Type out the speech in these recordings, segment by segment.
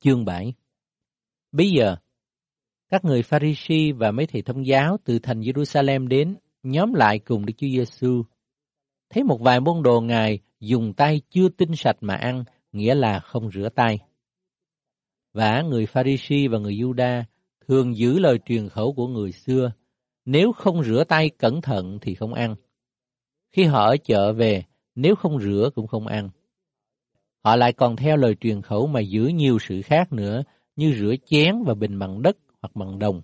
Chương 7 Bây giờ, các người Pharisee và mấy thầy thông giáo từ thành Jerusalem đến nhóm lại cùng Đức Chúa Giêsu. Thấy một vài môn đồ Ngài dùng tay chưa tinh sạch mà ăn, nghĩa là không rửa tay. Và người Pharisee và người Juda thường giữ lời truyền khẩu của người xưa, nếu không rửa tay cẩn thận thì không ăn. Khi họ ở chợ về, nếu không rửa cũng không ăn. Họ lại còn theo lời truyền khẩu mà giữ nhiều sự khác nữa, như rửa chén và bình bằng đất hoặc bằng đồng.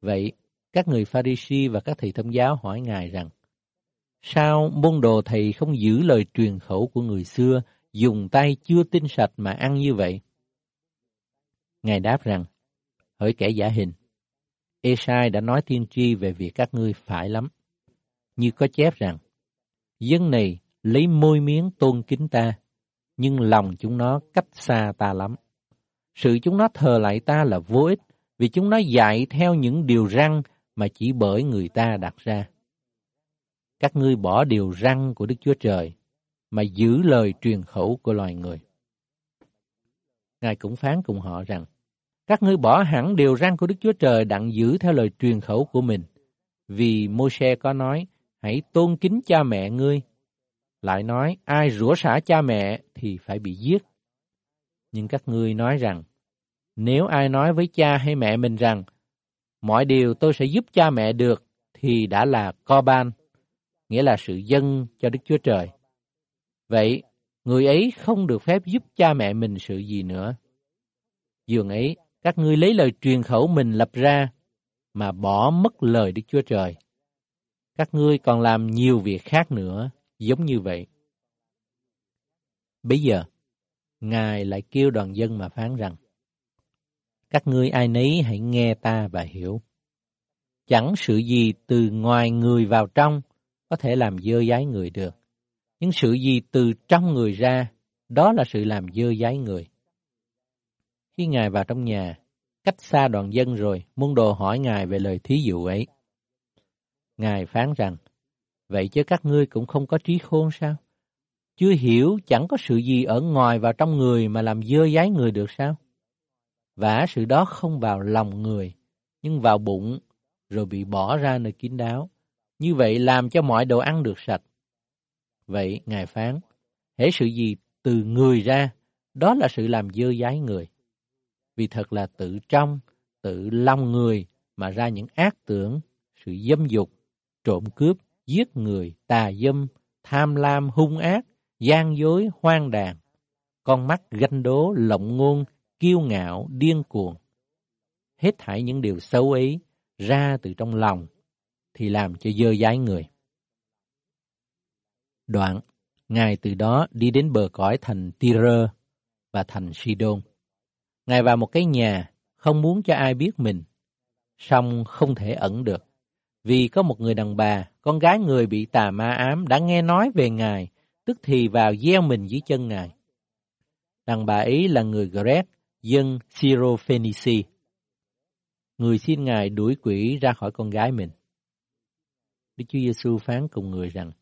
Vậy, các người Pharisee và các thầy thông giáo hỏi Ngài rằng, Sao môn đồ thầy không giữ lời truyền khẩu của người xưa, dùng tay chưa tinh sạch mà ăn như vậy? Ngài đáp rằng, hỡi kẻ giả hình, Esai đã nói tiên tri về việc các ngươi phải lắm. Như có chép rằng, dân này lấy môi miếng tôn kính ta, nhưng lòng chúng nó cách xa ta lắm. Sự chúng nó thờ lại ta là vô ích, vì chúng nó dạy theo những điều răng mà chỉ bởi người ta đặt ra. Các ngươi bỏ điều răng của Đức Chúa Trời, mà giữ lời truyền khẩu của loài người. Ngài cũng phán cùng họ rằng, các ngươi bỏ hẳn điều răn của Đức Chúa Trời đặng giữ theo lời truyền khẩu của mình. Vì Môi-se có nói, hãy tôn kính cha mẹ ngươi. Lại nói, ai rủa xả cha mẹ thì phải bị giết. Nhưng các ngươi nói rằng, nếu ai nói với cha hay mẹ mình rằng, mọi điều tôi sẽ giúp cha mẹ được, thì đã là co ban, nghĩa là sự dân cho Đức Chúa Trời. Vậy, người ấy không được phép giúp cha mẹ mình sự gì nữa. Dường ấy, các ngươi lấy lời truyền khẩu mình lập ra, mà bỏ mất lời Đức Chúa Trời. Các ngươi còn làm nhiều việc khác nữa, giống như vậy. Bây giờ, Ngài lại kêu đoàn dân mà phán rằng, các ngươi ai nấy hãy nghe ta và hiểu. Chẳng sự gì từ ngoài người vào trong có thể làm dơ dái người được. Nhưng sự gì từ trong người ra, đó là sự làm dơ dái người. Khi Ngài vào trong nhà, cách xa đoàn dân rồi, môn đồ hỏi Ngài về lời thí dụ ấy. Ngài phán rằng, vậy chứ các ngươi cũng không có trí khôn sao? Chưa hiểu chẳng có sự gì ở ngoài vào trong người mà làm dơ dái người được sao? vả sự đó không vào lòng người, nhưng vào bụng, rồi bị bỏ ra nơi kín đáo. Như vậy làm cho mọi đồ ăn được sạch. Vậy, Ngài phán, hễ sự gì từ người ra, đó là sự làm dơ dái người vì thật là tự trong, tự lòng người mà ra những ác tưởng, sự dâm dục, trộm cướp, giết người, tà dâm, tham lam, hung ác, gian dối, hoang đàn, con mắt ganh đố, lộng ngôn, kiêu ngạo, điên cuồng. Hết thảy những điều xấu ấy ra từ trong lòng thì làm cho dơ dái người. Đoạn, Ngài từ đó đi đến bờ cõi thành Tyre và thành Sidon. Ngài vào một cái nhà, không muốn cho ai biết mình, song không thể ẩn được. Vì có một người đàn bà, con gái người bị tà ma ám đã nghe nói về Ngài, tức thì vào gieo mình dưới chân Ngài. Đàn bà ấy là người Greg, dân Syrophoenici. Người xin Ngài đuổi quỷ ra khỏi con gái mình. Đức Chúa Giêsu phán cùng người rằng,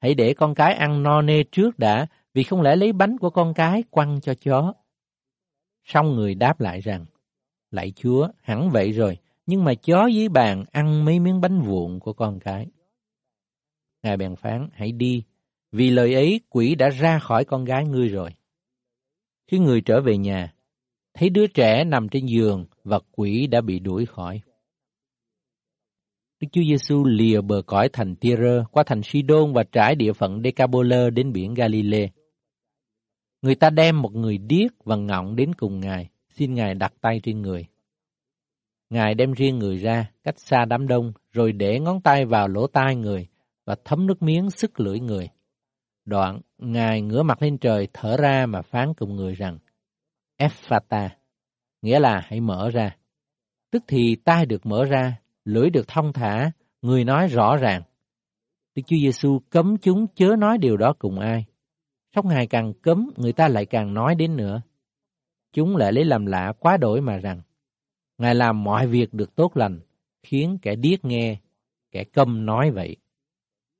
Hãy để con cái ăn no nê trước đã, vì không lẽ lấy bánh của con cái quăng cho chó. Xong người đáp lại rằng, Lạy Chúa, hẳn vậy rồi, nhưng mà chó dưới bàn ăn mấy miếng bánh vụn của con cái. Ngài bèn phán, hãy đi, vì lời ấy quỷ đã ra khỏi con gái ngươi rồi. Khi người trở về nhà, thấy đứa trẻ nằm trên giường và quỷ đã bị đuổi khỏi. Đức Chúa Giêsu lìa bờ cõi thành Tyre qua thành Sidon và trải địa phận Decapolis đến biển Galilee. Người ta đem một người điếc và ngọng đến cùng Ngài, xin Ngài đặt tay trên người. Ngài đem riêng người ra, cách xa đám đông, rồi để ngón tay vào lỗ tai người và thấm nước miếng sức lưỡi người. Đoạn, Ngài ngửa mặt lên trời thở ra mà phán cùng người rằng, Ephata, nghĩa là hãy mở ra. Tức thì tai được mở ra, lưỡi được thông thả, người nói rõ ràng. Đức Chúa Giêsu cấm chúng chớ nói điều đó cùng ai, Song Ngài càng cấm, người ta lại càng nói đến nữa. Chúng lại lấy làm lạ quá đổi mà rằng, Ngài làm mọi việc được tốt lành, khiến kẻ điếc nghe, kẻ câm nói vậy.